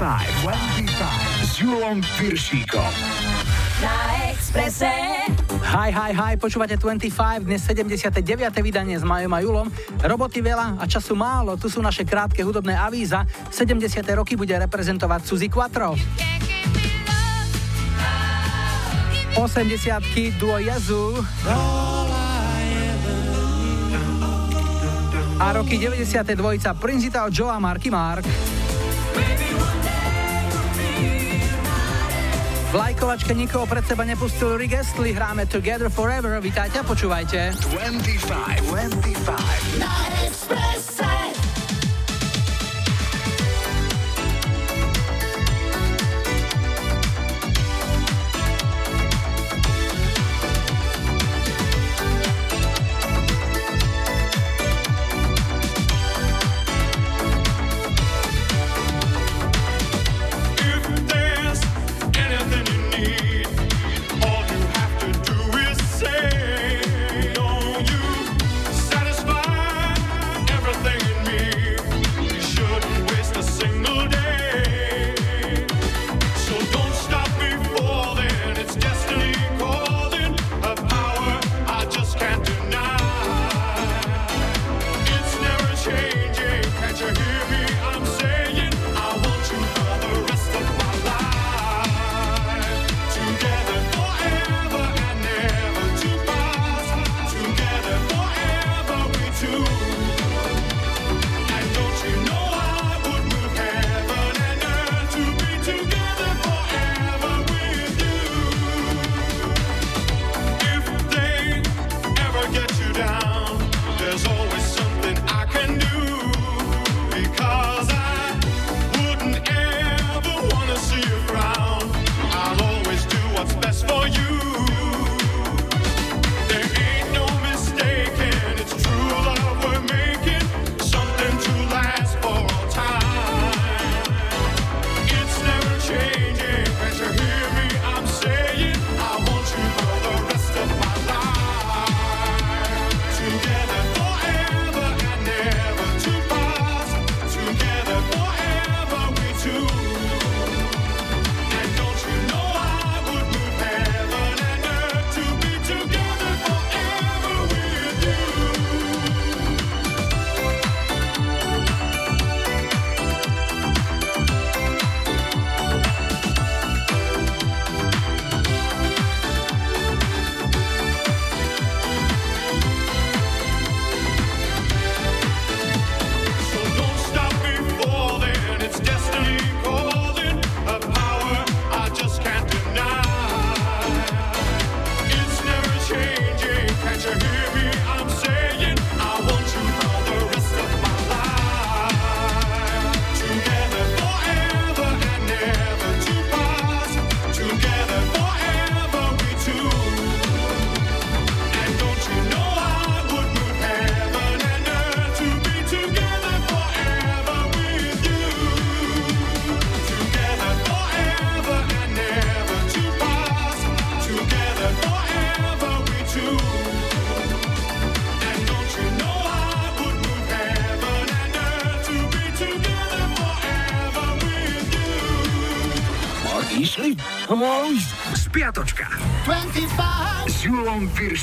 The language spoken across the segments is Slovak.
25 s Julom Piršíkom. Na Expresse. Hi, hi, hi, počúvate 25, dnes 79. vydanie s Majom a Julom. Roboty veľa a času málo, tu sú naše krátke hudobné avíza. 70. roky bude reprezentovať Suzy Quattro. 80 duo Yazoo. A roky 90. dvojica Principal Joe a Marky Mark. V lajkovačke nikoho pred seba nepustil Rick Astley, hráme Together Forever, vítajte a počúvajte. 25, 25. Na Expresse.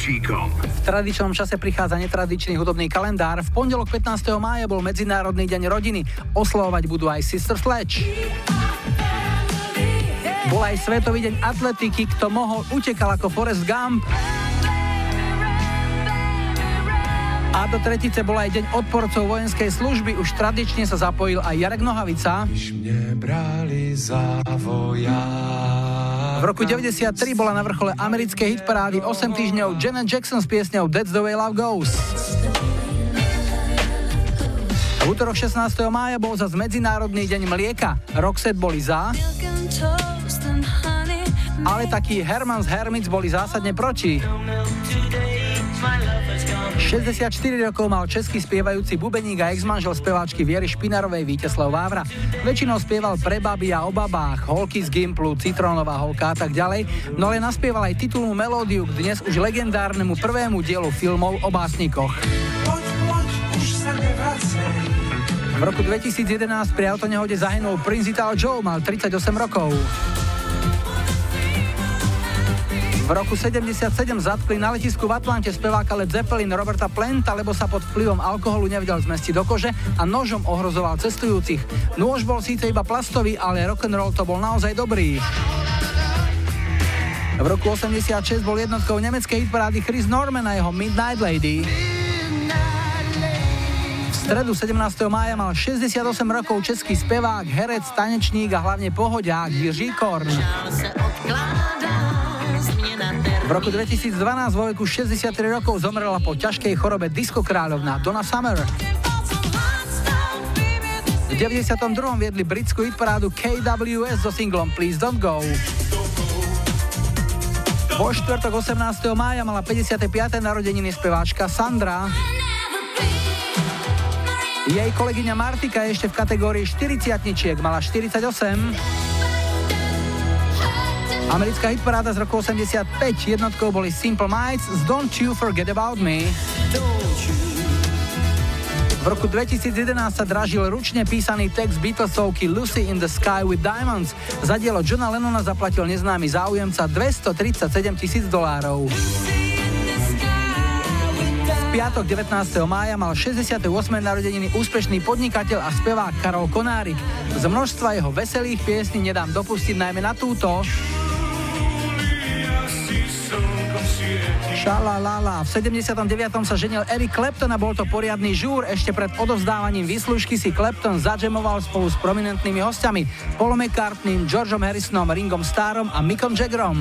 Piršíkom. V tradičnom čase prichádza netradičný hudobný kalendár. V pondelok 15. mája bol Medzinárodný deň rodiny. Oslovovať budú aj Sister Sledge. Bol aj Svetový deň atletiky, kto mohol, utekal ako Forrest Gump. A do tretice bol aj deň odporcov vojenskej služby. Už tradične sa zapojil aj Jarek Nohavica. V roku 93 bola na vrchole americkej hitparády 8 týždňov Janet Jackson s piesňou That's the way love goes. V útorok 16. mája bol zase Medzinárodný deň mlieka. Roxette boli za, ale taký Hermans Hermits boli zásadne proti. 64 rokov mal český spievajúci bubeník a ex-manžel speváčky Viery Špinarovej Víteslav Vávra. Väčšinou spieval pre baby a o babách, holky z Gimplu, Citrónová holka a tak ďalej, no ale naspieval aj titulnú melódiu k dnes už legendárnemu prvému dielu filmov o básnikoch. Poď, poď, už sa nevracej. V roku 2011 pri autonehode zahynul Prince Ital Joe, mal 38 rokov. V roku 77 zatkli na letisku v Atlante speváka Led Zeppelin Roberta Plenta, lebo sa pod vplyvom alkoholu nevedel zmestiť do kože a nožom ohrozoval cestujúcich. Nôž bol síce iba plastový, ale rock'n'roll to bol naozaj dobrý. V roku 86 bol jednotkou nemeckej hitparády Chris Norman a jeho Midnight Lady. V stredu 17. mája mal 68 rokov český spevák, herec, tanečník a hlavne pohodiák Jiří Korn. V roku 2012 vo veku 63 rokov zomrela po ťažkej chorobe disco kráľovna Donna Summer. V 92. viedli britskú hitparádu KWS so singlom Please Don't Go. Vo štvrtok 18. mája mala 55. narodeniny speváčka Sandra. Jej kolegyňa Martika je ešte v kategórii 40 mala 48. Americká hitparáda z roku 85 jednotkou boli Simple Minds z Don't You Forget About Me. V roku 2011 sa dražil ručne písaný text Beatlesovky Lucy in the Sky with Diamonds. Za dielo Johna Lennona zaplatil neznámy záujemca 237 tisíc dolárov. V piatok 19. mája mal 68. narodeniny úspešný podnikateľ a spevák Karol Konárik. Z množstva jeho veselých piesní nedám dopustiť najmä na túto. Šalalala. V 79. sa ženil Eric Clapton a bol to poriadny žúr. Ešte pred odovzdávaním výslužky si Clapton zadžemoval spolu s prominentnými hostiami Paul McCartneym, Georgeom Harrisonom, Ringom Starom a Mickom Jaggerom.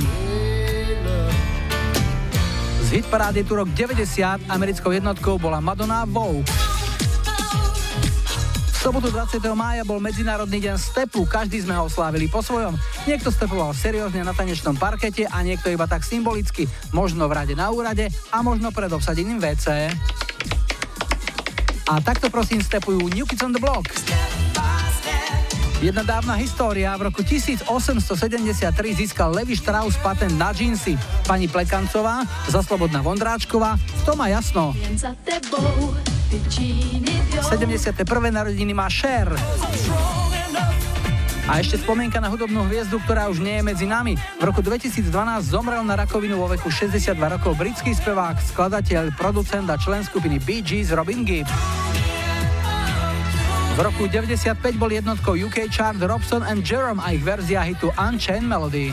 Z hitparády tu rok 90 americkou jednotkou bola Madonna Vogue. Sobotu 20. mája bol Medzinárodný deň stepu, každý sme ho oslávili po svojom. Niekto stepoval seriózne na tanečnom parkete a niekto iba tak symbolicky, možno v rade na úrade a možno pred obsadeným WC. A takto prosím stepujú New Kids on the Block. Jedna dávna história. V roku 1873 získal Levi Strauss patent na džínsy. Pani Plekancová, za Slobodná Vondráčková, to má jasno. 71. narodiny má Cher. A ešte spomienka na hudobnú hviezdu, ktorá už nie je medzi nami. V roku 2012 zomrel na rakovinu vo veku 62 rokov britský spevák, skladateľ, producent a člen skupiny Bee Gees Robin Gibb. V roku 95 bol jednotkou UK chart Robson and Jerome a ich verzia hitu Unchained Melody.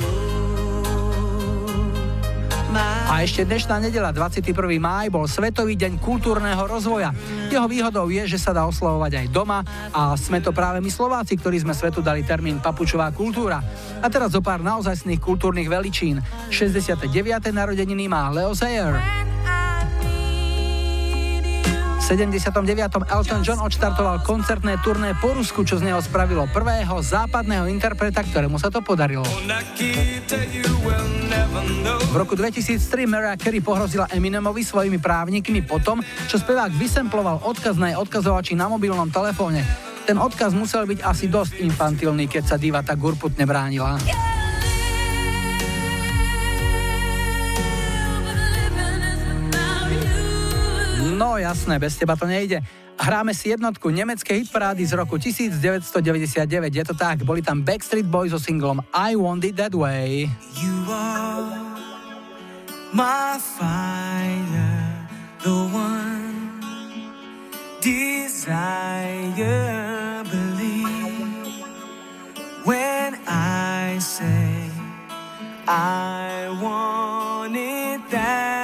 A ešte dnešná nedela, 21. máj, bol Svetový deň kultúrneho rozvoja. Jeho výhodou je, že sa dá oslavovať aj doma a sme to práve my Slováci, ktorí sme svetu dali termín papučová kultúra. A teraz zo pár naozajstných kultúrnych veličín. 69. narodeniny má Leo Sayer. 79. Elton John odštartoval koncertné turné po Rusku, čo z neho spravilo prvého západného interpreta, ktorému sa to podarilo. V roku 2003 Mariah Carey pohrozila Eminemovi svojimi právnikmi potom, čo spevák vysemploval odkaz na jej odkazovači na mobilnom telefóne. Ten odkaz musel byť asi dosť infantilný, keď sa diva tak urputne bránila. No jasné, bez teba to nejde. Hráme si jednotku nemeckej hitparády z roku 1999. Je to tak, boli tam Backstreet Boys so singlom I Want It That Way. You are my fire, the one desire. Believe when I say I want it that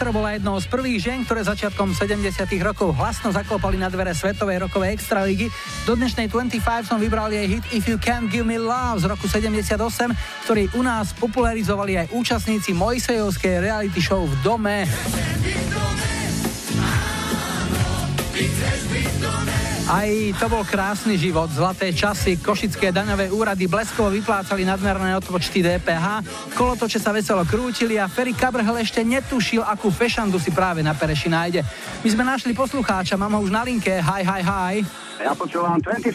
Quattro bola jednou z prvých žien, ktoré začiatkom 70 rokov hlasno zaklopali na dvere svetovej rokovej extraligy. Do dnešnej 25 som vybral jej hit If You Can't Give Me Love z roku 78, ktorý u nás popularizovali aj účastníci Mojsejovskej reality show v dome. Aj to bol krásny život, zlaté časy, košické daňové úrady bleskovo vyplácali nadmerné odpočty DPH, kolotoče sa veselo krútili a Ferry Kabrhel ešte netušil, akú fešandu si práve na Pereši nájde. My sme našli poslucháča, mám ho už na linke, hi, hi, hi. Ja počúvam 25.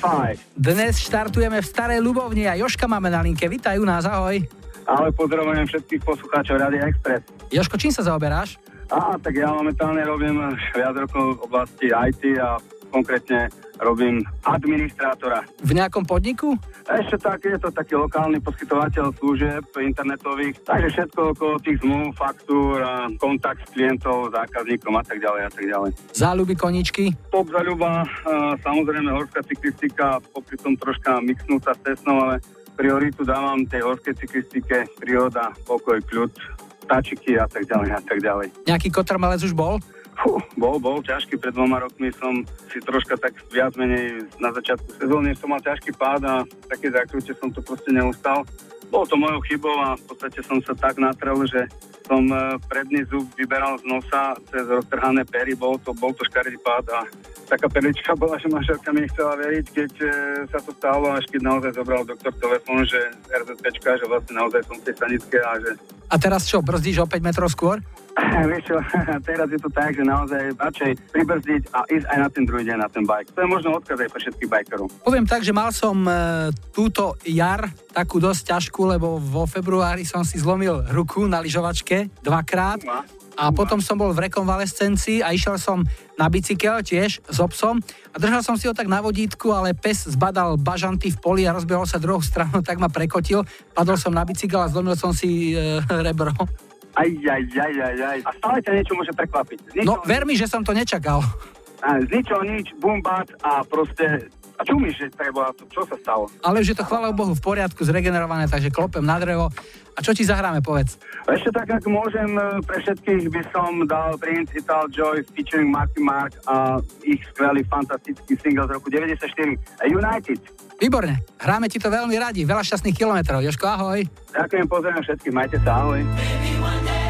Dnes štartujeme v Starej Ľubovni a Joška máme na linke, vítaj u nás, ahoj. Ale pozdravujem všetkých poslucháčov Radia Express. Joško, čím sa zaoberáš? Á, tak ja momentálne robím viac rokov v oblasti IT a konkrétne robím administrátora. V nejakom podniku? Ešte tak, je to taký lokálny poskytovateľ služieb internetových, takže všetko okolo tých zmluv, faktúr, kontakt s klientov, zákazníkom a tak ďalej a tak ďalej. Záľuby koničky? Top zaľuba, a samozrejme horská cyklistika, popri tom troška mixnutá s tesnou, ale prioritu dávam tej horskej cyklistike, príroda, pokoj, kľud, tačiky a tak ďalej a tak ďalej. Nejaký kotrmalec už bol? Bol, bol ťažký. Pred dvoma rokmi som si troška tak viac menej na začiatku sezóny som mal ťažký pád a také zakrúte som to proste neustal. Bolo to mojou chybou a v podstate som sa tak natrel, že som e, predný zub vyberal z nosa cez roztrhané pery, bol to, bol to škaredý pád a taká perlička bola, že manželka mi nechcela veriť, keď e, sa to stalo, až keď naozaj zobral doktor telefón, že RZPčka, že vlastne naozaj som v tej stanické a že A teraz čo, brzdíš o 5 metrov skôr? Vieš čo, teraz je to tak, že naozaj radšej pribrzdiť a ísť aj na ten druhý deň na ten bike. To je možno odkaz aj pre všetkých bajkerov. Poviem tak, že mal som e, túto jar takú dosť ťažkú, lebo vo februári som si zlomil ruku na lyžovačke dvakrát a potom som bol v rekonvalescencii a išiel som na bicykel tiež s obsom a držal som si ho tak na vodítku, ale pes zbadal bažanty v poli a rozbehol sa druhou stranou, tak ma prekotil. Padol som na bicykel a zlomil som si e, rebro. Aj, aj, aj, aj, aj. A stále ťa niečo môže prekvapiť. Z No, ver mi, že som to nečakal. a, z ničoho nič, bum, bát a proste... A čumíš, že treba, čo sa stalo? Ale už je to chvála Bohu v poriadku, zregenerované, takže klopem na drevo. A čo ti zahráme, povedz? Ešte tak, ak môžem, e, pre všetkých by som dal Prince Ital Joy featuring Marky Mark a ich skvelý, fantastický single z roku 94 United. Výborne, hráme ti to veľmi radi, veľa šťastných kilometrov. Joško, ahoj. Ďakujem, pozdravujem všetkých, majte sa, ahoj. What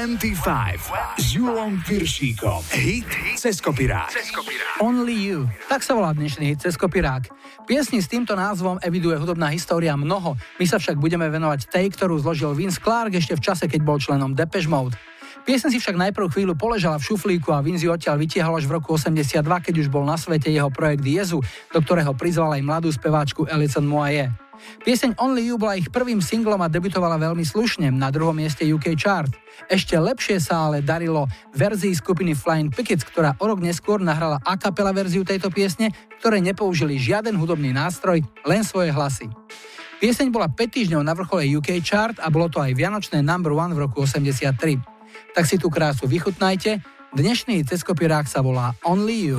25 s Julom Piršíkom. Hit cez kopirák. Only You. Tak sa volá dnešný hit cez kopirák. Piesni s týmto názvom eviduje hudobná história mnoho. My sa však budeme venovať tej, ktorú zložil Vince Clark ešte v čase, keď bol členom Depeche Mode. Piesen si však najprv chvíľu poležala v šuflíku a Vinzi odtiaľ vytiahol až v roku 82, keď už bol na svete jeho projekt Jezu, do ktorého prizval aj mladú speváčku Alison Moye. Pieseň Only You bola ich prvým singlom a debutovala veľmi slušne na druhom mieste UK chart. Ešte lepšie sa ale darilo verzii skupiny Flying Pickets, ktorá o rok neskôr nahrala a capella verziu tejto piesne, ktoré nepoužili žiaden hudobný nástroj, len svoje hlasy. Pieseň bola 5 týždňov na vrchole UK chart a bolo to aj vianočné number one v roku 83. Tak si tú krásu vychutnajte. Dnešný ceskopirák sa volá Only You.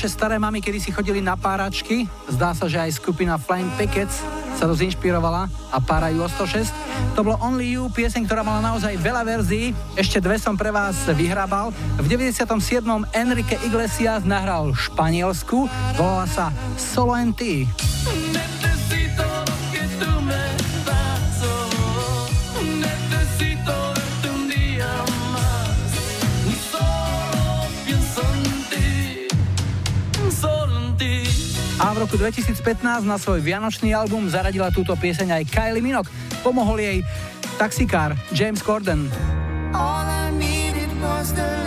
Naše staré mamy kedy si chodili na páračky. Zdá sa, že aj skupina Flying Pickets sa to zinšpirovala a párajú o 106. To bolo Only You, pieseň, ktorá mala naozaj veľa verzií. Ešte dve som pre vás vyhrabal. V 97. Enrique Iglesias nahral Španielsku. Volala sa Solo and T. v roku 2015 na svoj vianočný album zaradila túto pieseň aj Kylie Minogue. Pomohol jej taxikár James Corden. All I needed was the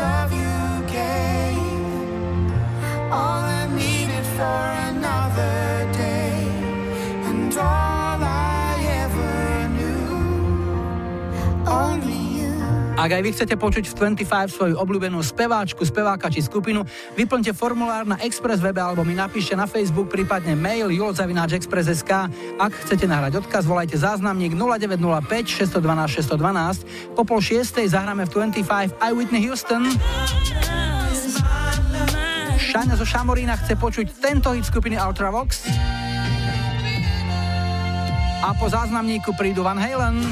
Ak aj vy chcete počuť v 25 svoju obľúbenú speváčku, speváka či skupinu, vyplňte formulár na Express webe alebo mi napíšte na Facebook, prípadne mail julozavináčexpress.sk. Ak chcete nahrať odkaz, volajte záznamník 0905 612 612. Po pol šiestej zahráme v 25 I Whitney Houston. Šáňa zo Šamorína chce počuť tento hit skupiny Ultravox. A po záznamníku prídu Van Halen.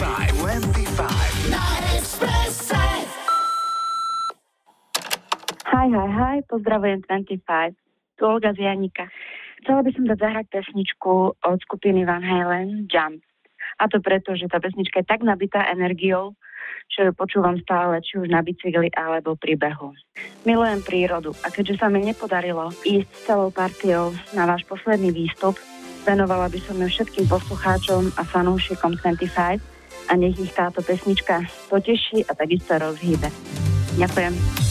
Hi, hi, hi, pozdravujem 25. Tu Olga z Janika. Chcela by som dať zahrať pesničku od skupiny Van Halen, Jump. A to preto, že tá pesnička je tak nabitá energiou, že ju počúvam stále, či už na bicykli alebo pri behu. Milujem prírodu a keďže sa mi nepodarilo ísť celou partiou na váš posledný výstup, venovala by som ju všetkým poslucháčom a fanúšikom 25, a nech ich táto pesnička poteší a takisto rozhýbe. Ďakujem.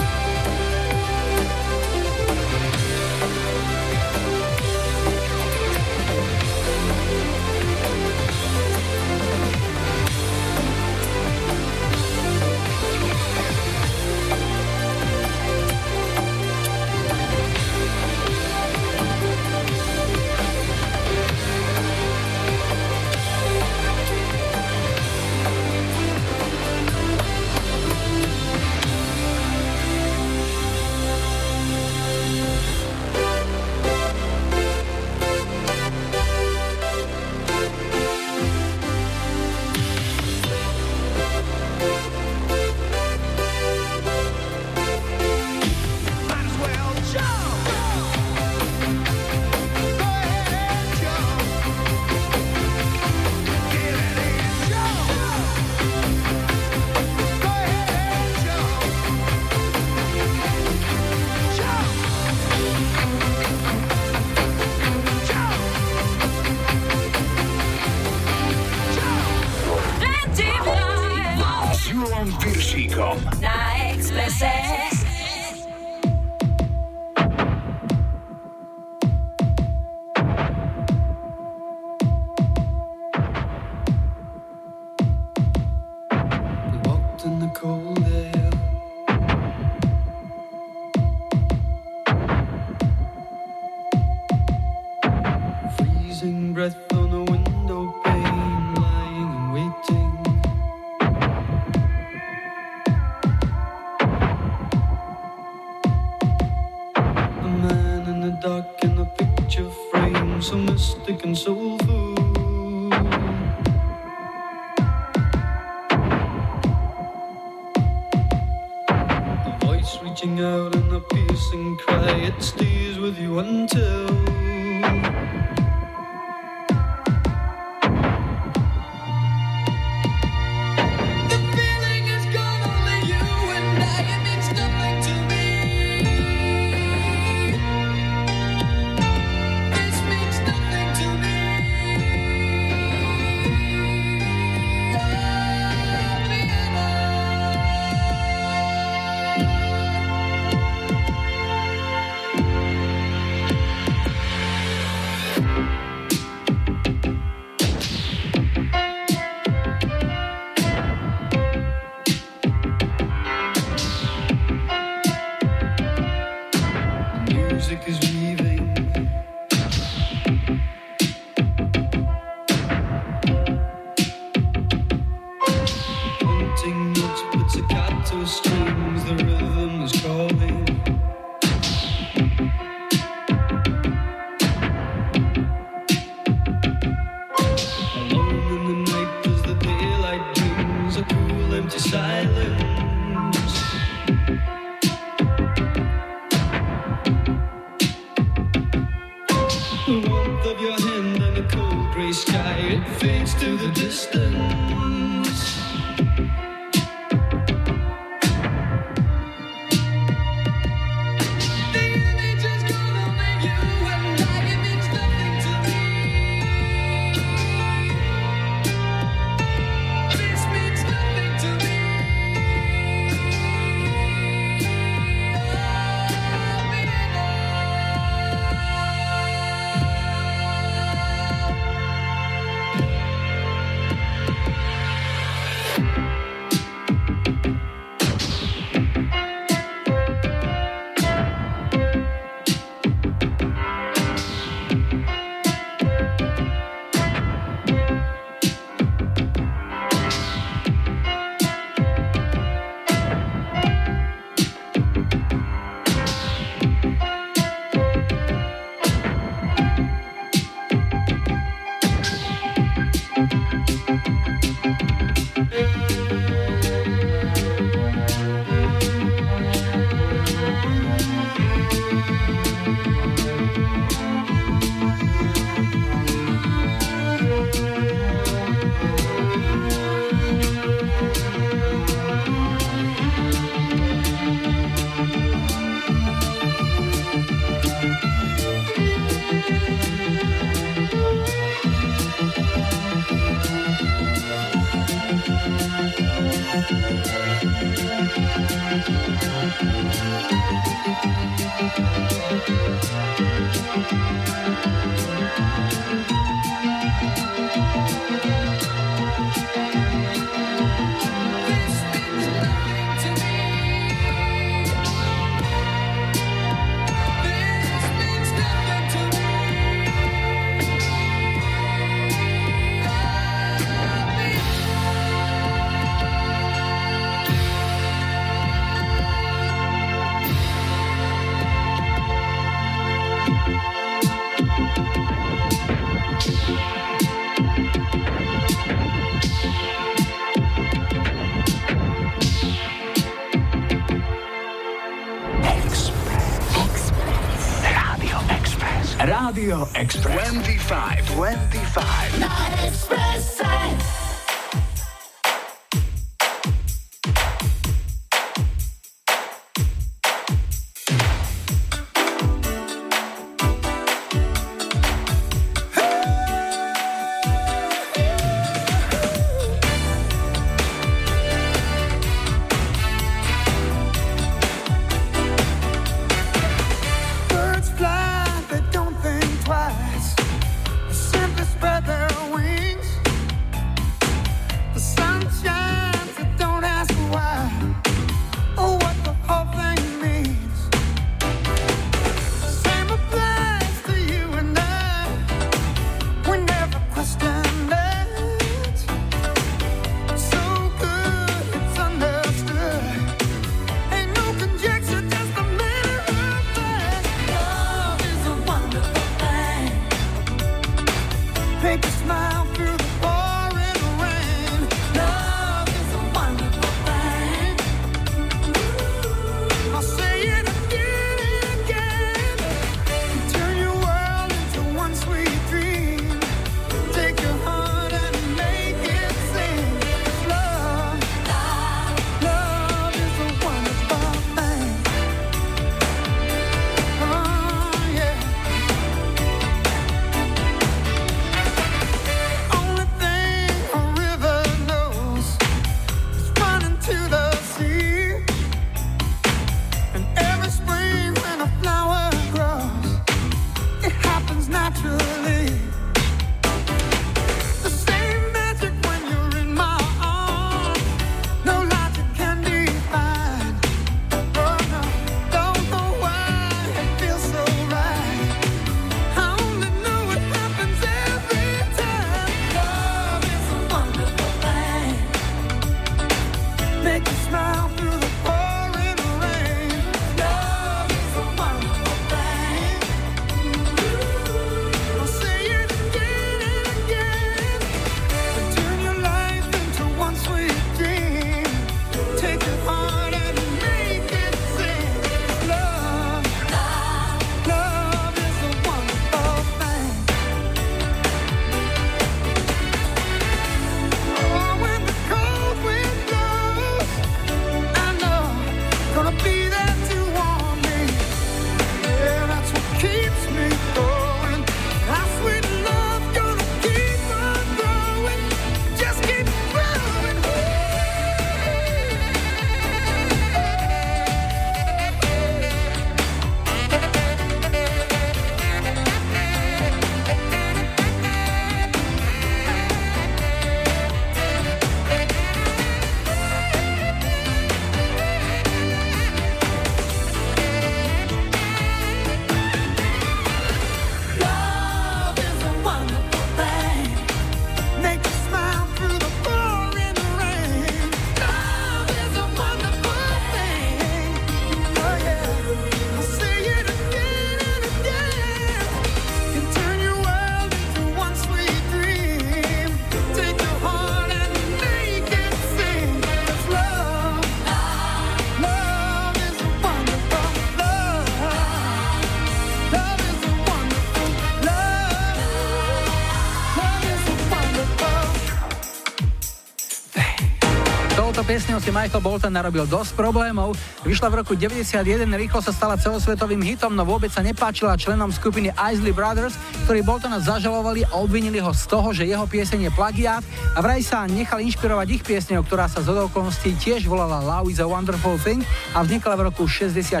Si Michael Bolton narobil dosť problémov. Vyšla v roku 91, rýchlo sa stala celosvetovým hitom, no vôbec sa nepáčila členom skupiny Isley Brothers, ktorí Boltona zažalovali a obvinili ho z toho, že jeho pieseň je plagiát a vraj sa nechal inšpirovať ich piesňou, ktorá sa z okolností tiež volala Love is a Wonderful Thing a vznikla v roku 64.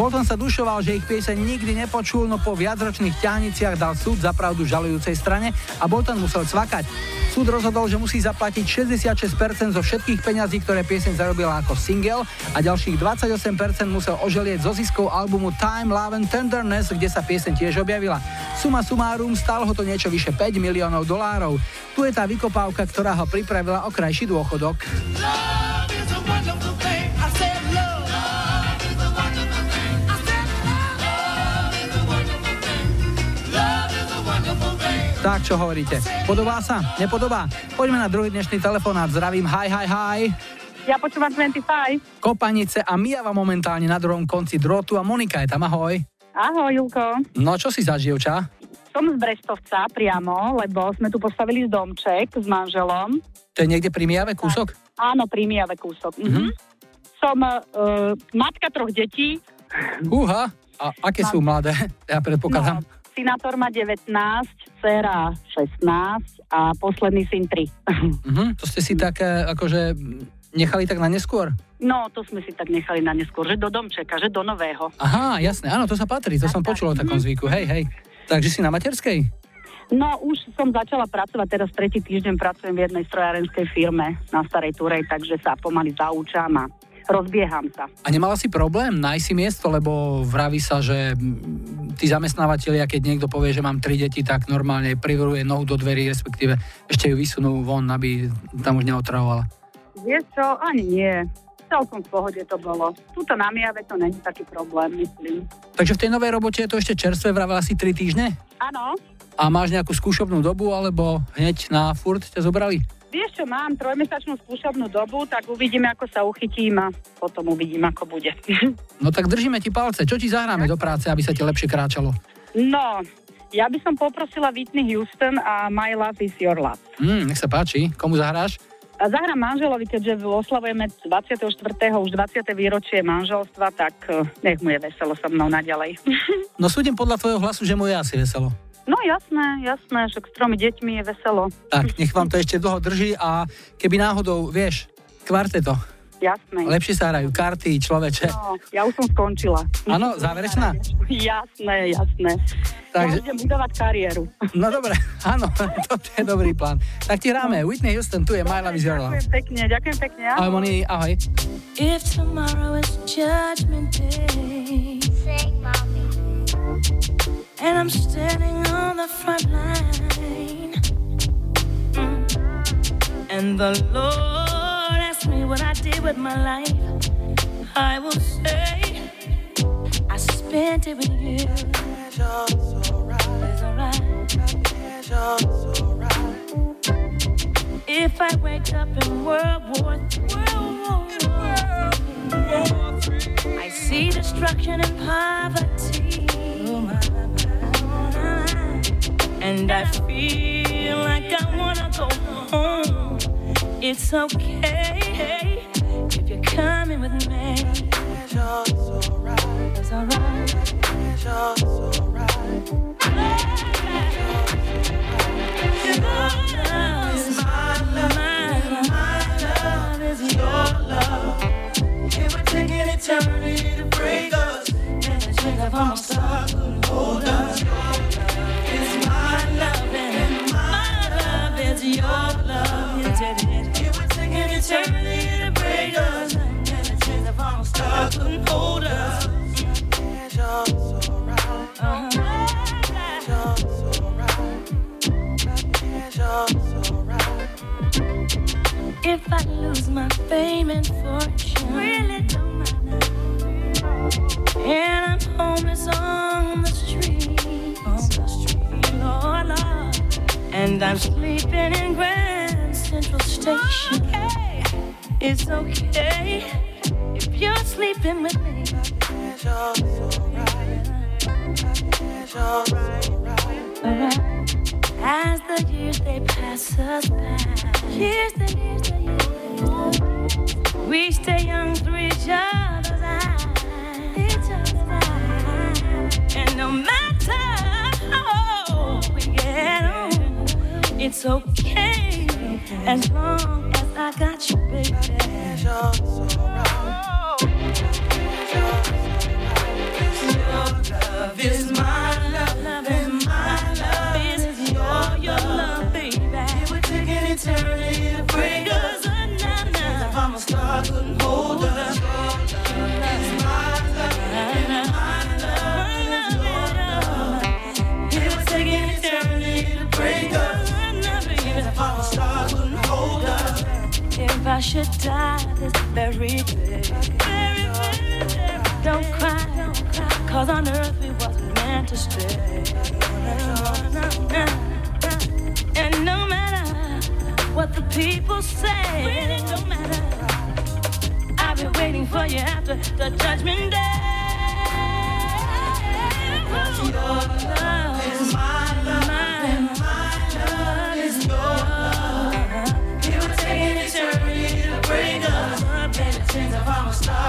Bolton sa dušoval, že ich pieseň nikdy nepočul, no po viacročných ťahniciach dal súd za pravdu žalujúcej strane a Bolton musel cvakať. Súd rozhodol, že musí zaplatiť 66% zo všetkých peňazí, ktoré pieseň zarobila ako single a ďalších 28% musel oželieť zo ziskov albumu Time, Love and Tenderness, kde sa pieseň tiež objavila. Suma sumárum stálo ho to niečo vyše 5 miliónov dolárov. Tu je tá vykopávka, ktorá ho pripravila o krajší dôchodok. Tak, čo hovoríte? Podobá sa? Nepodobá? Poďme na druhý dnešný telefonát. Zdravím, hi, hi, hi. Ja počúvam 25. Kopanice a Mijava momentálne na druhom konci drotu a Monika je tam, ahoj. Ahoj, Julko. No, čo si za dievča? Som z Brestovca priamo, lebo sme tu postavili domček s manželom. To je niekde pri Mijave kúsok? Áno, pri Mijave kúsok. Mhm. Som uh, matka troch detí. Uha, a aké sú mladé? Ja predpokladám. No, synátor má 19, dcera 16 a posledný syn 3. Mhm, to ste si tak e, akože nechali tak na neskôr? No, to sme si tak nechali na neskôr, že do domčeka, že do nového. Aha, jasné, áno, to sa patrí, to som počul o takom zvyku, hej, hej. Takže si na materskej? No, už som začala pracovať, teraz tretí týždeň pracujem v jednej strojárenskej firme na Starej Turej, takže sa pomaly zaučam a rozbieham sa. A nemala si problém nájsť si miesto, lebo vraví sa, že tí zamestnávateľia, keď niekto povie, že mám tri deti, tak normálne privruje nohu do dverí, respektíve ešte ju vysunú von, aby tam už neotravovala. Vieš čo, ani nie. Celkom v pohode to bolo. Tuto na Mijave to není taký problém, myslím. Takže v tej novej robote je to ešte čerstvé, vravela si tri týždne? Áno, A máš nejakú skúšobnú dobu, alebo hneď na furt ťa zobrali? Vieš čo, mám trojmesačnú skúšobnú dobu, tak uvidíme, ako sa uchytím a potom uvidím, ako bude. No tak držíme ti palce. Čo ti zahráme do práce, aby sa ti lepšie kráčalo? no, ja by som poprosila Whitney Houston a My Love is Your Love. Hm, nech sa páči. Komu zahráš? A zahrám manželovi, keďže oslavujeme 24. už 20. výročie manželstva, tak eh, nech mu je veselo so mnou naďalej. No súdim podľa tvojho hlasu, že mu je asi veselo. No jasné, jasné, že s tromi deťmi je veselo. Tak, nech vám to ešte dlho drží a keby náhodou, vieš, kvarteto, Jasné. lepšie sa hrajú karty, človeče. No, ja už som skončila. Áno, záverečná? Jasné, jasné. Takže- Ja budem budovať kariéru. No dobre, áno, to je dobrý plán. Tak ti hráme, Whitney Houston, tu je My Love is Your Love. Ďakujem pekne, ďakujem pekne. Ahoj Moni, ahoj. If tomorrow is judgment day, sing, mommy. And I'm standing on the front line. Mm. And the Lord asked me what I did with my life. I will say, I spent it with you. If I wake up in World War III, I see destruction and poverty. And I feel like I wanna go home. It's okay if you're coming with me. It's alright. It's alright. Your love is my love. My love is your love. It would take an eternity to break us. And the chains of couldn't hold us. Love is your love. It did it. It would take an eternity to break us. And the chains of our stars couldn't hold us. If I lose my fame and fortune, really don't matter. And I'm homeless on And I'm sleeping in Grand Central Station. Okay. It's okay if you're sleeping with me. As the years they pass us by, years and years and years, years, we stay young through each other's eyes, each other's eyes, and no matter. It's okay as long as I got you, baby. I should die this very day. Don't cry, cause on earth we wasn't meant to stay. And no matter what the people say, really don't matter. I've been waiting for you after the judgment day. Your love is my love.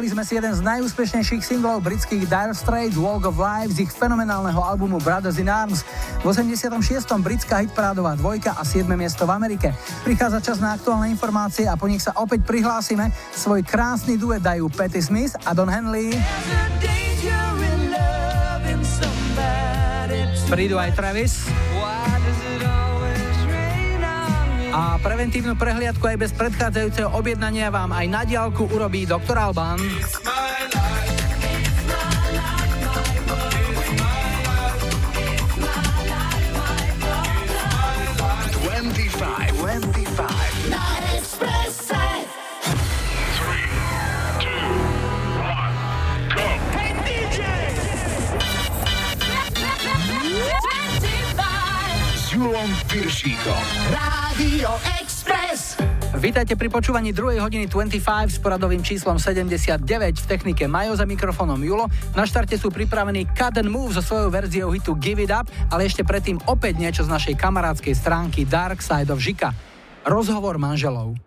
Vypočujeme si jeden z najúspešnejších singlov britských Dire Straits Walk of Life z ich fenomenálneho albumu Brothers in Arms. V 86. britská hitparádová dvojka a 7. miesto v Amerike. Prichádza čas na aktuálne informácie a po nich sa opäť prihlásime. Svoj krásny duet dajú Patty Smith a Don Henley. Prídu aj Travis. A preventívnu prehliadku aj bez predchádzajúceho objednania vám aj na diálku urobí doktor Alban. 25, 25. Na Expresse. Hey DJ! S Julom Piršíkom. Rádio Express. Vítajte pri počúvaní 2. hodiny 25 s poradovým číslom 79 v technike Majo za mikrofónom Julo. Na štarte sú pripravení Cut and Move so svojou verziou hitu Give It Up, ale ešte predtým opäť niečo z našej kamarádskej stránky Dark Side of Žika. Rozhovor manželov.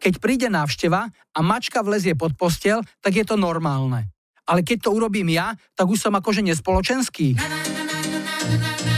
Keď príde návšteva a mačka vlezie pod postel, tak je to normálne. Ale keď to urobím ja, tak už som akože nespoločenský. Dnešná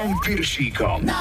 Pavlom Piršíkom. Na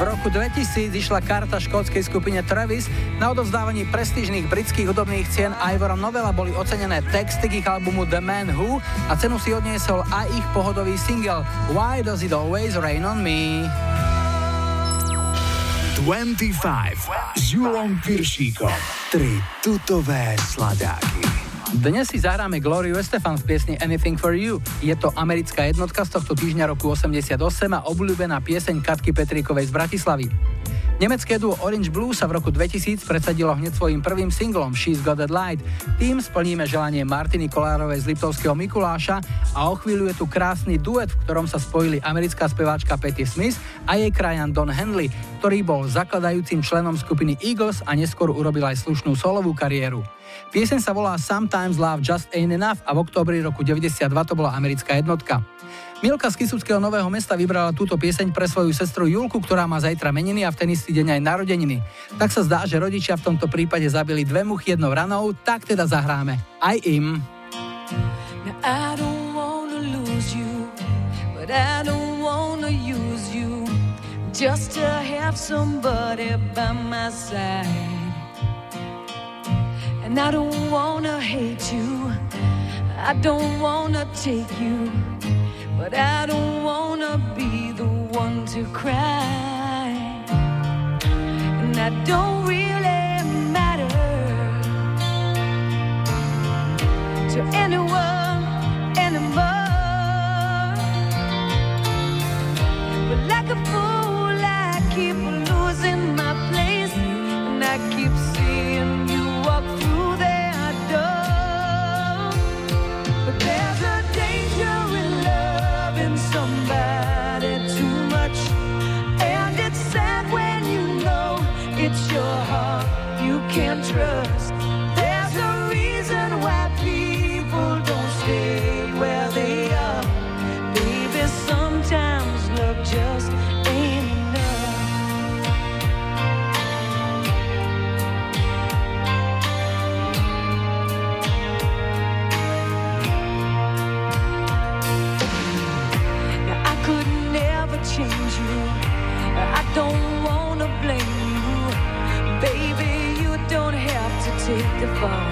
V roku 2000 išla karta škótskej skupine Travis. Na odovzdávaní prestížnych britských hudobných cien Ivorom Novela boli ocenené texty k ich albumu The Man Who a cenu si odniesol aj ich pohodový single Why Does It Always Rain On Me. 25 s Julom Piršíkom. Tri tutové sladáky. Dnes si zahráme Gloriu Estefan v piesni Anything for You. Je to americká jednotka z tohto týždňa roku 88 a obľúbená pieseň Katky Petríkovej z Bratislavy. Nemecké duo Orange Blue sa v roku 2000 predsadilo hneď svojim prvým singlom She's Got That Light. Tým splníme želanie Martiny Kolárovej z Liptovského Mikuláša a o chvíľu je tu krásny duet, v ktorom sa spojili americká speváčka Patti Smith a jej krajan Don Henley, ktorý bol zakladajúcim členom skupiny Eagles a neskôr urobil aj slušnú solovú kariéru. Pieseň sa volá Sometimes Love Just Ain't Enough a v oktobri roku 92 to bola americká jednotka. Milka z Kisuckého Nového mesta vybrala túto pieseň pre svoju sestru Julku, ktorá má zajtra meniny a v ten istý deň aj narodeniny. Tak sa zdá, že rodičia v tomto prípade zabili dve muchy jednou ranou, tak teda zahráme aj im. Just to have somebody by my side. And I don't wanna hate you, I don't wanna take you, but I don't wanna be the one to cry. And I don't really matter to anyone. can't trust. far.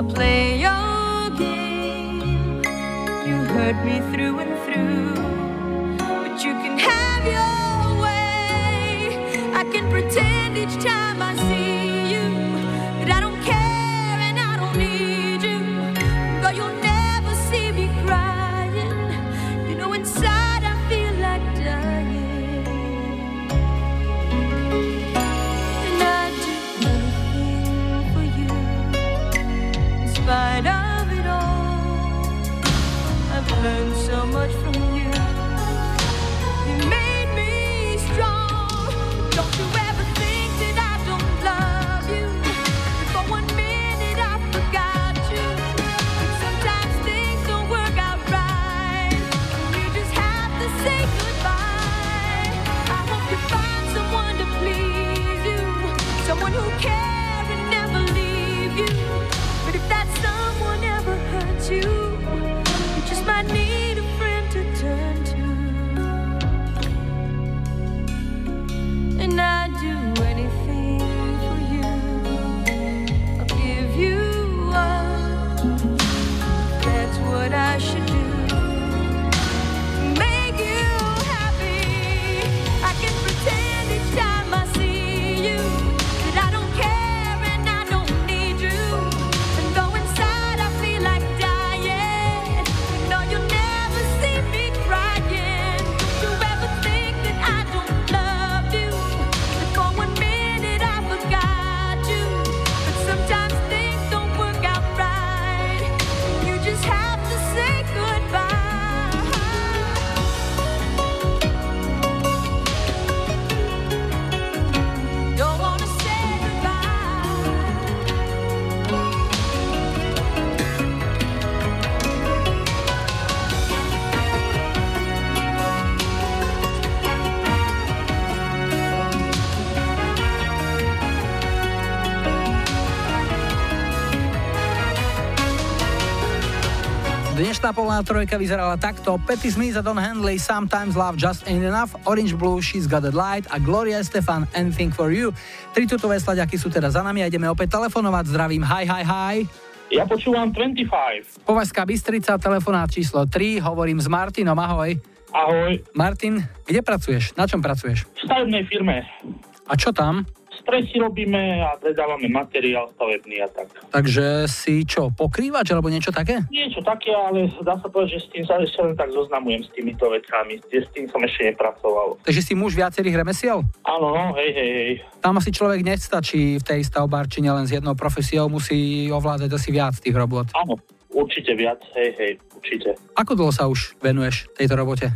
I'll play your game. You hurt me through and through, but you can have your way. I can pretend each time I see. Polná trojka vyzerala takto. Petty Smith a Don Henley, Sometimes Love Just Ain't Enough, Orange Blue, She's Got a Light a Gloria Estefan, Anything for You. Tri tutové slaďaky sú teda za nami a ideme opäť telefonovať. Zdravím, hi, hi, hi. Ja počúvam 25. Povazka Bystrica, telefonát číslo 3, hovorím s Martinom, ahoj. Ahoj. Martin, kde pracuješ? Na čom pracuješ? V stavebnej firme. A čo tam? Stresy robíme a predávame materiál stavebný a tak. Takže si čo, pokrývač alebo niečo také? Niečo také, ale dá sa povedať, že s tým sa ešte len tak zoznamujem s týmito vecami. S tým som ešte nepracoval. Takže si muž viacerých remesiel? Áno, no, hej, hej, hej. Tam asi človek nestačí v tej stavbárčine len s jednou profesiou, musí ovládať asi viac tých robot. Áno, určite viac, hej, hej, určite. Ako dlho sa už venuješ tejto robote?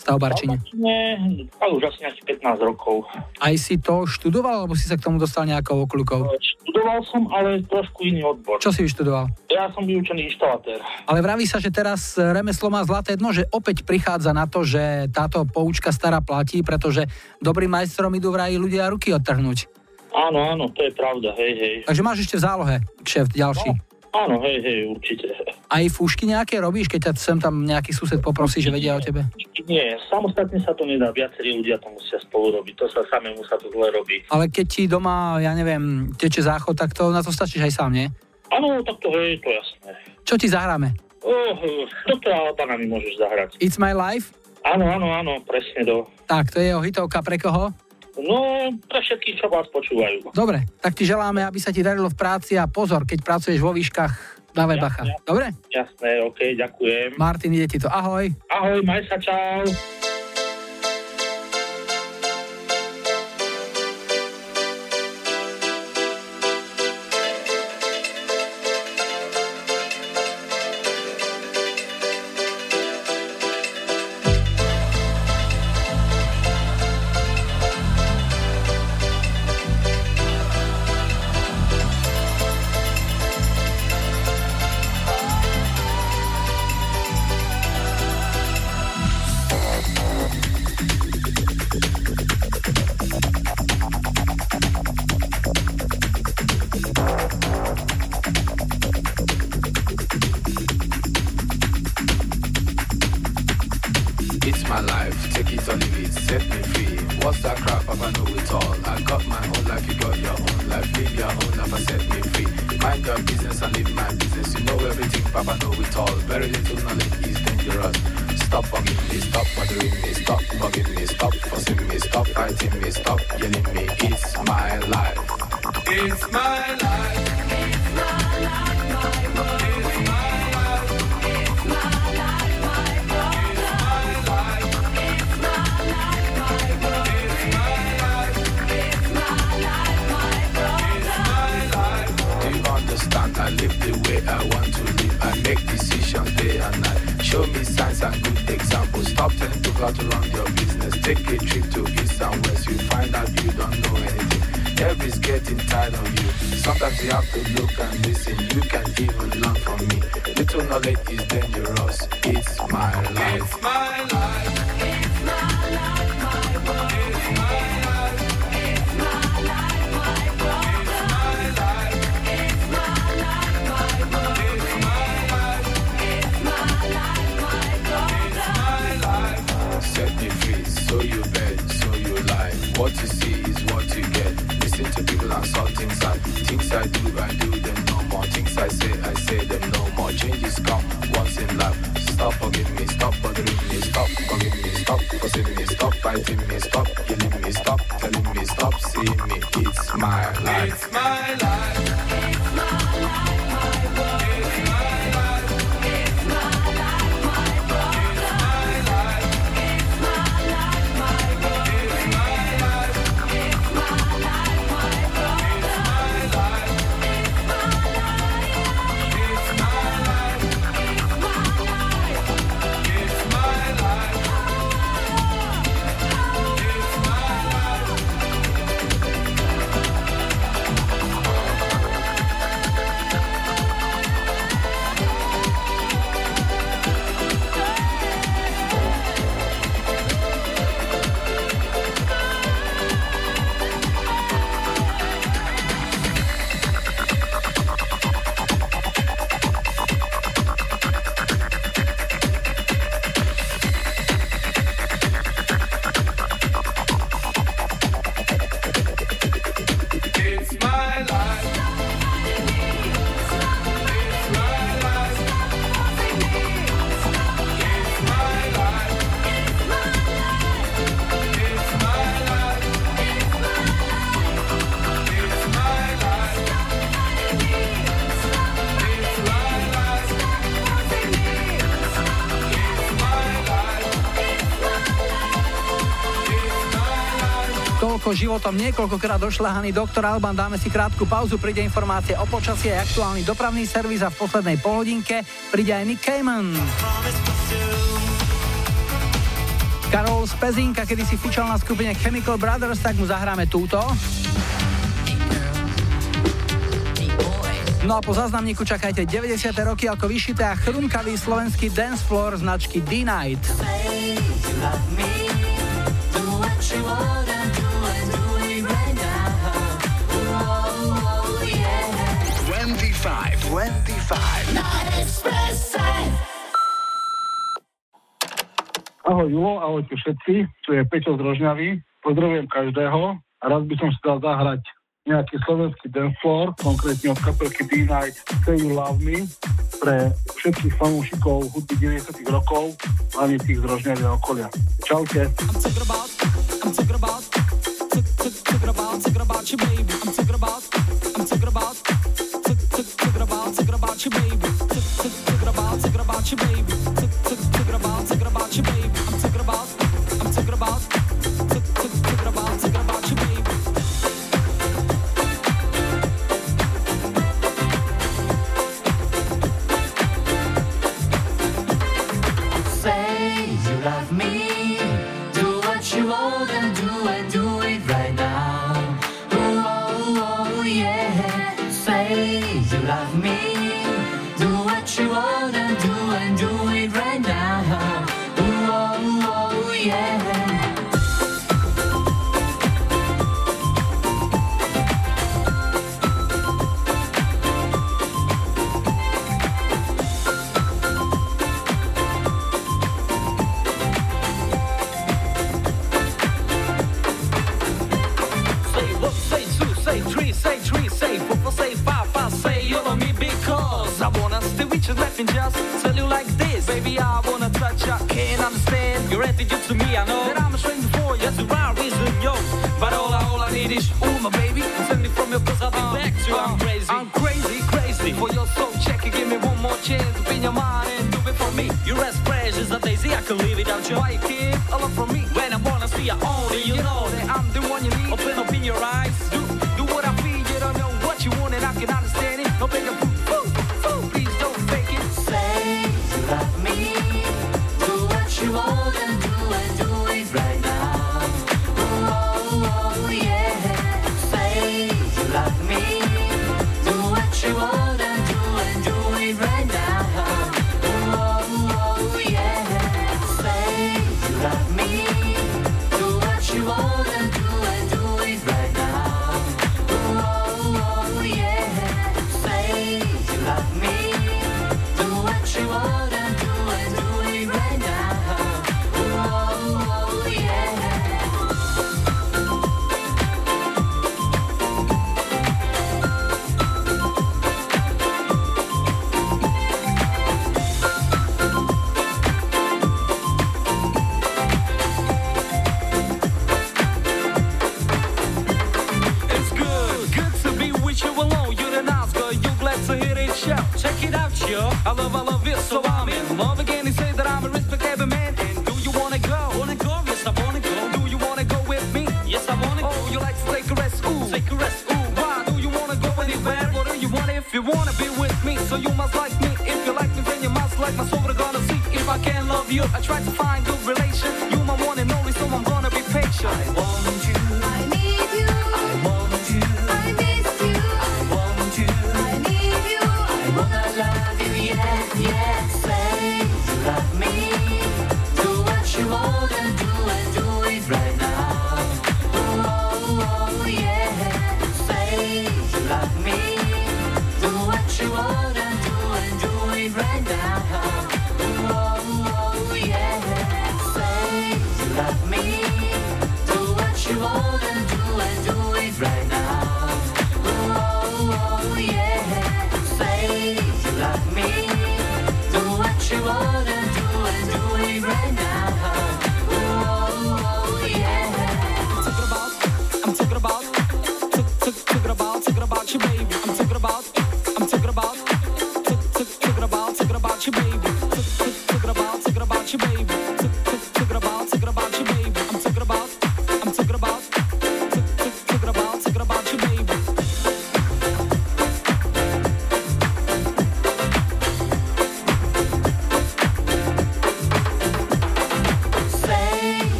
Stavbárčine. Nie, ale už asi nejakých 15 rokov. Aj si to študoval, alebo si sa k tomu dostal nejakou okľukou? Študoval som, ale trošku iný odbor. Čo si vyštudoval? Ja som vyučený inštalatér. Ale vraví sa, že teraz remeslo má zlaté dno, že opäť prichádza na to, že táto poučka stará platí, pretože dobrým majstrom idú vraj ľudia ruky odtrhnúť. Áno, áno, to je pravda, hej, hej. Takže máš ešte v zálohe kšeft ďalší. Áno, hej, hej, určite. Aj fúšky nejaké robíš, keď ťa sem tam nejaký sused poprosí, že vedia o tebe? Nie, samostatne sa to nedá, viacerí ľudia to musia spolu robiť, to sa samému sa to zle robí. Ale keď ti doma, ja neviem, teče záchod, tak to na to stačíš aj sám, nie? Áno, tak to hej, to jasné. Čo ti zahráme? Oh, toto Albana mi môžeš zahrať. It's my life? Áno, áno, áno, presne do. Tak, to je jeho hitovka pre koho? No, pre všetkých, čo vás počúvajú. Dobre, tak ti želáme, aby sa ti darilo v práci a pozor, keď pracuješ vo výškach, dávaj bacha. Dobre? Jasné, ok, ďakujem. Martin, ide ti to. Ahoj. Ahoj, maj sa, čau. ako životom niekoľkokrát došľahaný doktor Alban. Dáme si krátku pauzu, príde informácie o počasí aj aktuálny dopravný servis a v poslednej pohodinke príde aj Nick Cayman. Karol z Pezinka, kedy si fičal na skupine Chemical Brothers, tak mu zahráme túto. No a po záznamníku čakajte 90. roky ako vyšité a chrumkavý slovenský dance floor značky D-Night. ahojte všetci, tu je Peťo z Rožňavy, pozdravujem každého a raz by som si dal zahrať nejaký slovenský dancefloor, konkrétne od kapelky D-Night Say You Love Me pre všetkých fanúšikov hudby 90 rokov, hlavne tých z okolia. Čaute. I'm just tell you like this. Baby, I wanna touch ya, can't understand. Your attitude to me, I know That I'm a stranger for you, that's the right reason, yo. But all I, all I need is ooh, my baby. Send me from your cause I'll be uh, back to you. I'm uh, crazy, I'm crazy, crazy. For your soul check, it, give me one more chance Open your mind and do it for me. You're as fresh as a daisy, I can live without you. Why you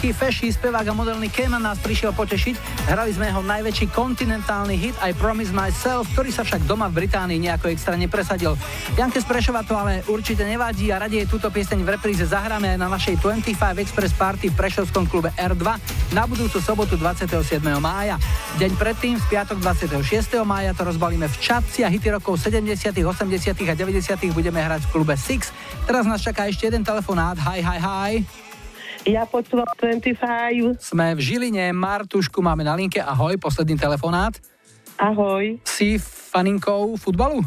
Britský feší spevák a modelný Cayman nás prišiel potešiť. Hrali sme jeho najväčší kontinentálny hit I Promise Myself, ktorý sa však doma v Británii nejako extra nepresadil. Janke Sprešova to ale určite nevadí a radie túto pieseň v repríze zahráme aj na našej 25 Express Party v Prešovskom klube R2 na budúcu sobotu 27. mája. Deň predtým, v piatok 26. mája to rozbalíme v Čapci a hity rokov 70., 80. a 90. budeme hrať v klube Six. Teraz nás čaká ešte jeden telefonát. Hi, hi, hi. Ja počúvam 25. Sme v Žiline, Martušku máme na linke. Ahoj, posledný telefonát. Ahoj. Si faninkou futbalu?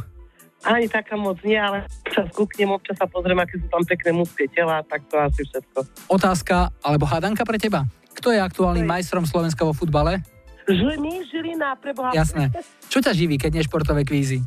Ani taká moc nie, ale občas kúknem, občas sa pozriem, aké sú tam pekné mužské tela, tak to asi všetko. Otázka alebo hádanka pre teba. Kto je aktuálnym majstrom Slovenska vo futbale? Žiliny, Žilina, preboha. Jasné. Čo ťa živí, keď nie športové kvízy?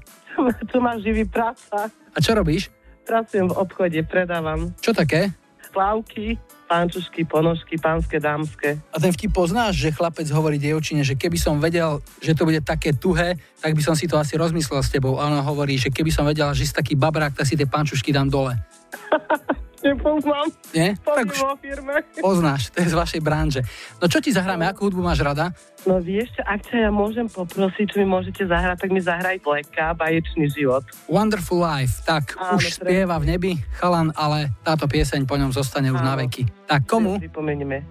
Čo ma živí práca. A čo robíš? Pracujem v obchode, predávam Čo také? plavky, pánčušky, ponožky, pánske, dámske. A ten vtip poznáš, že chlapec hovorí dievčine, že keby som vedel, že to bude také tuhé, tak by som si to asi rozmyslel s tebou. A ona hovorí, že keby som vedela, že si taký babrák, tak si tie pančušky dám dole. Nepoznám. Nie? To Tak už firme. poznáš, to je z vašej branže. No čo ti zahráme, akú hudbu máš rada? No vieš, čo, ak ťa ja môžem poprosiť, čo mi môžete zahrať, tak mi zahraj Blacka, Baječný život. Wonderful Life, tak Áno, už presne. spieva v nebi chalan, ale táto pieseň po ňom zostane už na Áno. veky. Tak komu? Pripomenieme.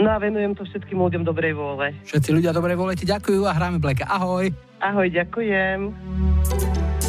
No a venujem to všetkým ľuďom dobrej vôle. Všetci ľudia dobrej vole ti ďakujú a hráme Blacka. Ahoj. Ahoj, ďakujem.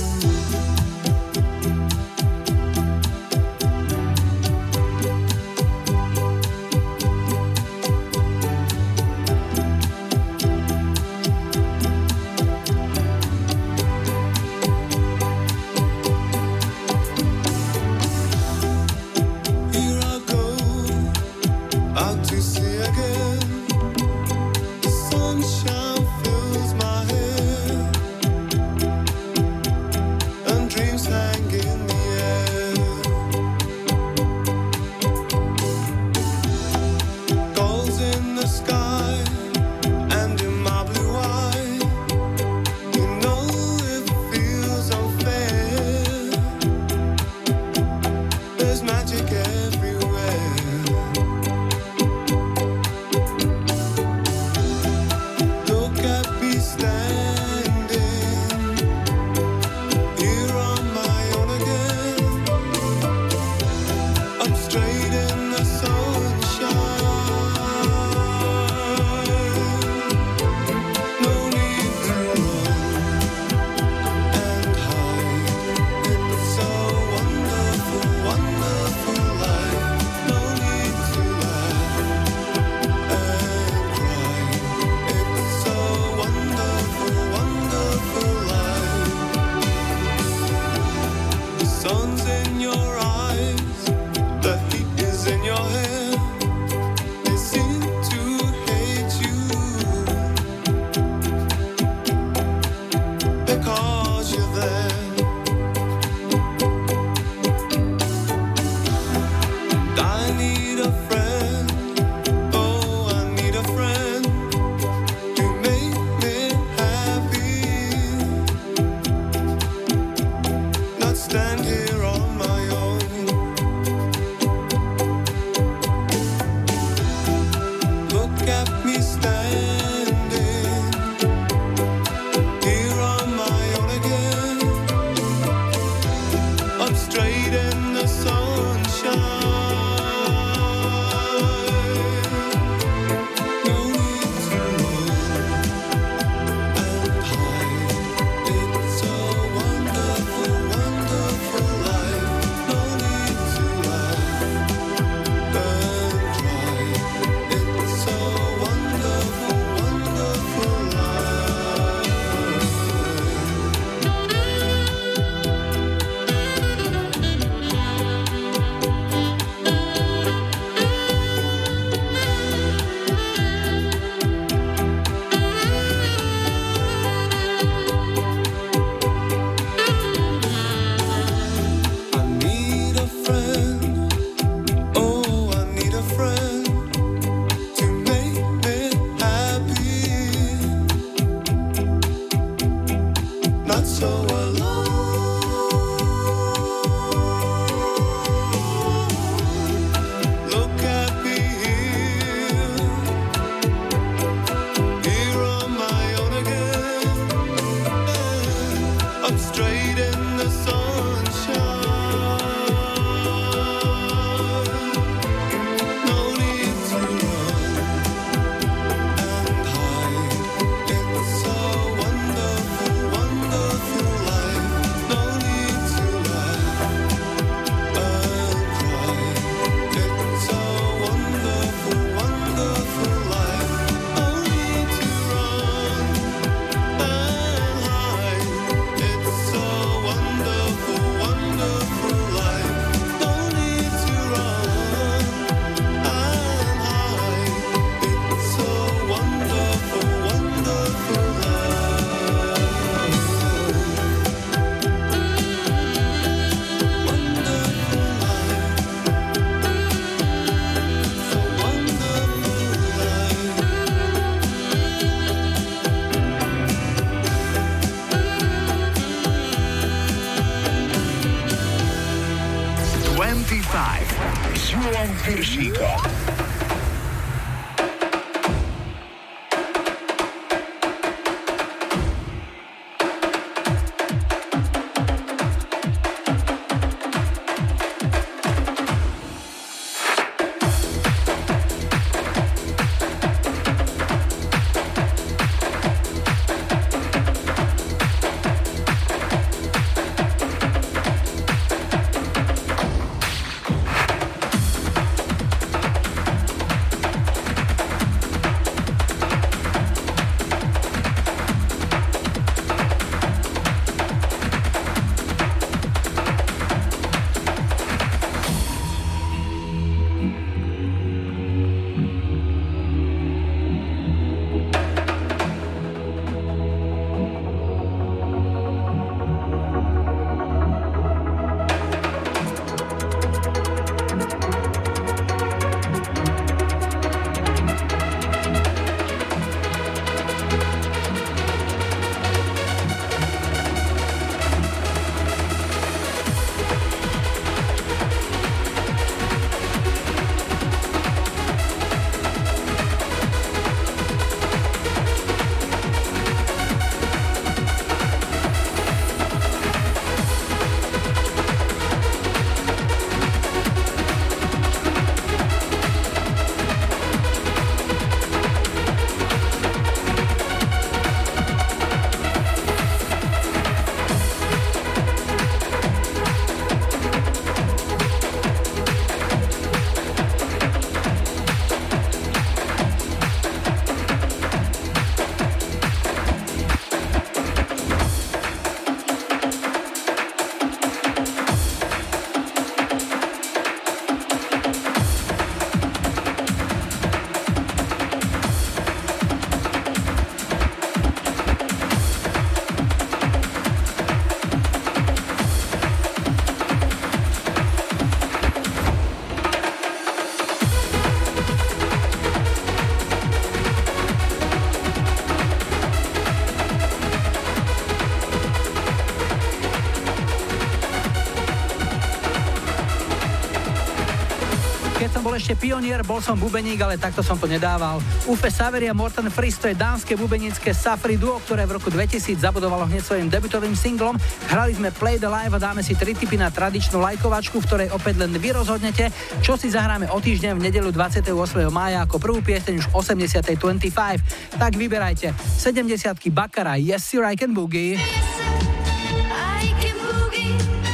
Ešte pionier, bol som bubeník, ale takto som to nedával. Ufe Saveri a Morten Fris to je dánske bubenické Safri duo, ktoré v roku 2000 zabudovalo hneď svojim debutovým singlom. Hrali sme Play the Live a dáme si tri tipy na tradičnú lajkovačku, v ktorej opäť len vy rozhodnete, čo si zahráme o týždeň v nedelu 28. mája ako prvú pieseň už 80. 25. Tak vyberajte 70 Bakara Yes Sir I Can Boogie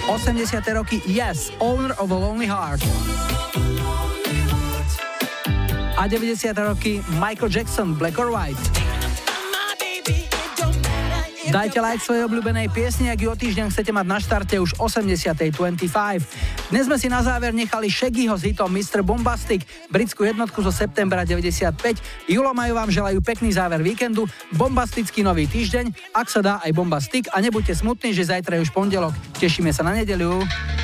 80. roky Yes, Owner of a Lonely Heart. A 90. roky Michael Jackson, Black or White. Dajte like svojej obľúbenej piesni, ak ju o týždeň chcete mať na štarte už 80.25. Dnes sme si na záver nechali Shaggyho s hitom Mr. Bombastic, britskú jednotku zo septembra 95. Julo majú vám želajú pekný záver víkendu, bombastický nový týždeň, ak sa dá aj bombastik a nebuďte smutní, že zajtra je už pondelok. Tešíme sa na nedeľu.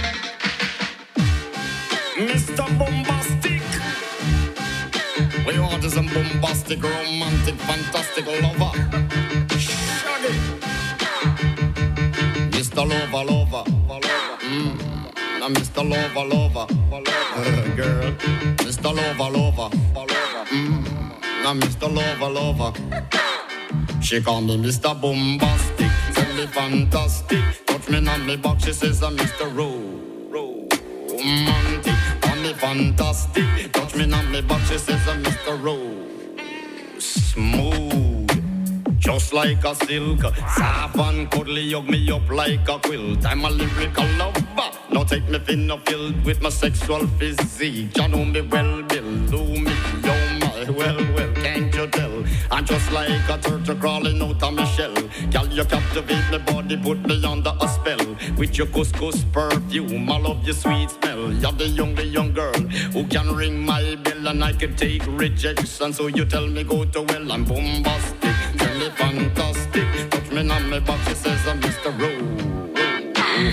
Bombastic, romantic, fantastic lover. Shaggy. Mr. Lover, lover. Mm. Now Mr. Lover, lover. Uh, girl. Mr. Lover, lover. Mm. Now Mr. Lover, lover. She call me Mr. Bombastic. Tell me fantastic. Touch me on me back. She says I'm Mr. Ro- Romantic. Call me fantastic. Touch me on me back. She says I'm Mr. Ro- Smooth. Just like a silk, soft and cuddly, hug me up like a quilt. I'm a lyrical lover. Now take me thin or filled with my sexual physique. You know me well, Bill. Do me, oh my, well, you I'm just like a turtle crawling out of my shell. Girl, you captivate my body, put me under a spell. With your couscous perfume, I love your sweet smell. You're the young, the young girl who can ring my bell and I can take rejection. So you tell me go to well, I'm bombastic. Tell me fantastic. Touch me on my back, she says I'm Mr. Ro-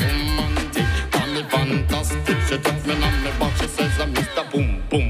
Romantic. Call me fantastic. She touch me on my back, she says I'm Mr. Boom, boom,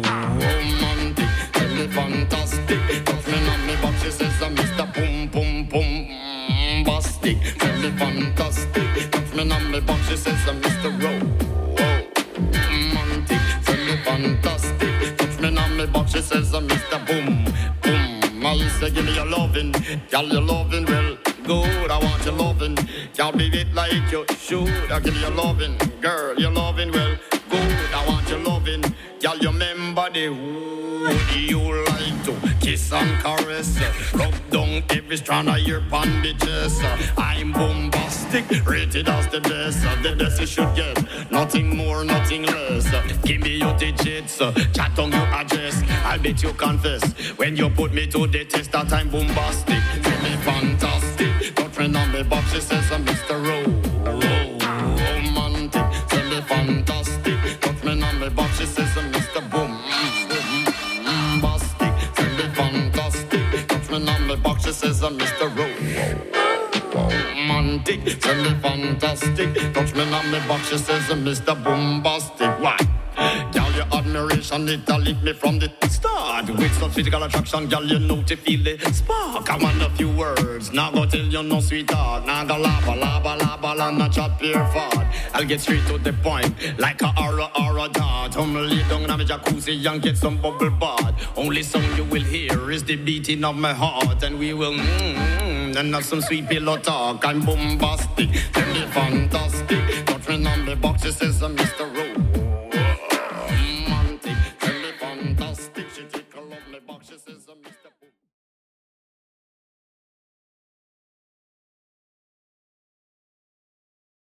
Tell me fantastic. Touch me on me box, she says uh, I'm Mr. Boom Boom Boom mm, Bastic. Tell me fantastic. Touch me on me box, she says I'm Mr. Ro- romantic. Tell me fantastic. Touch me on me box, she says uh, I'm Mr. Boom Boom. I say give me your loving, girl, your loving well. Good, I want your loving. Can't be it like you should. I give you loving, girl, your loving well. Good, I want your loving. You remember the to kiss and caress? Rub down every strand of your bandages. I'm bombastic, rated as the best. The best you should get, nothing more, nothing less. Give me your digits, chat on your address. I'll bet you confess when you put me to the test that I'm bombastic. Feel me fantastic. Touch me on me box, she says I'm Mr. Ro- Ro- Romantic. Feel me fantastic. Touch me on me box, she says she says I'm Mr. Ro- Romantic. Feel me fantastic. Touch me on me box, she says I'm Mr. Bombastic. Why? Admiration, it a lick me from the start. With such physical attraction, girl, you know to feel the spark. I want a few words, now go tell you no sweetheart. Now go lava, lava, lava, la, not chat pure fart. I'll get straight to the point, like a aura, aura dart. I'm lay down in my jacuzzi and get some bubble bath. Only song you will hear is the beating of my heart, and we will mm, mm, and have some sweet pillow talk. I'm bombastic, tell me fantastic. Touch me on the box, it says Mr. Rowe.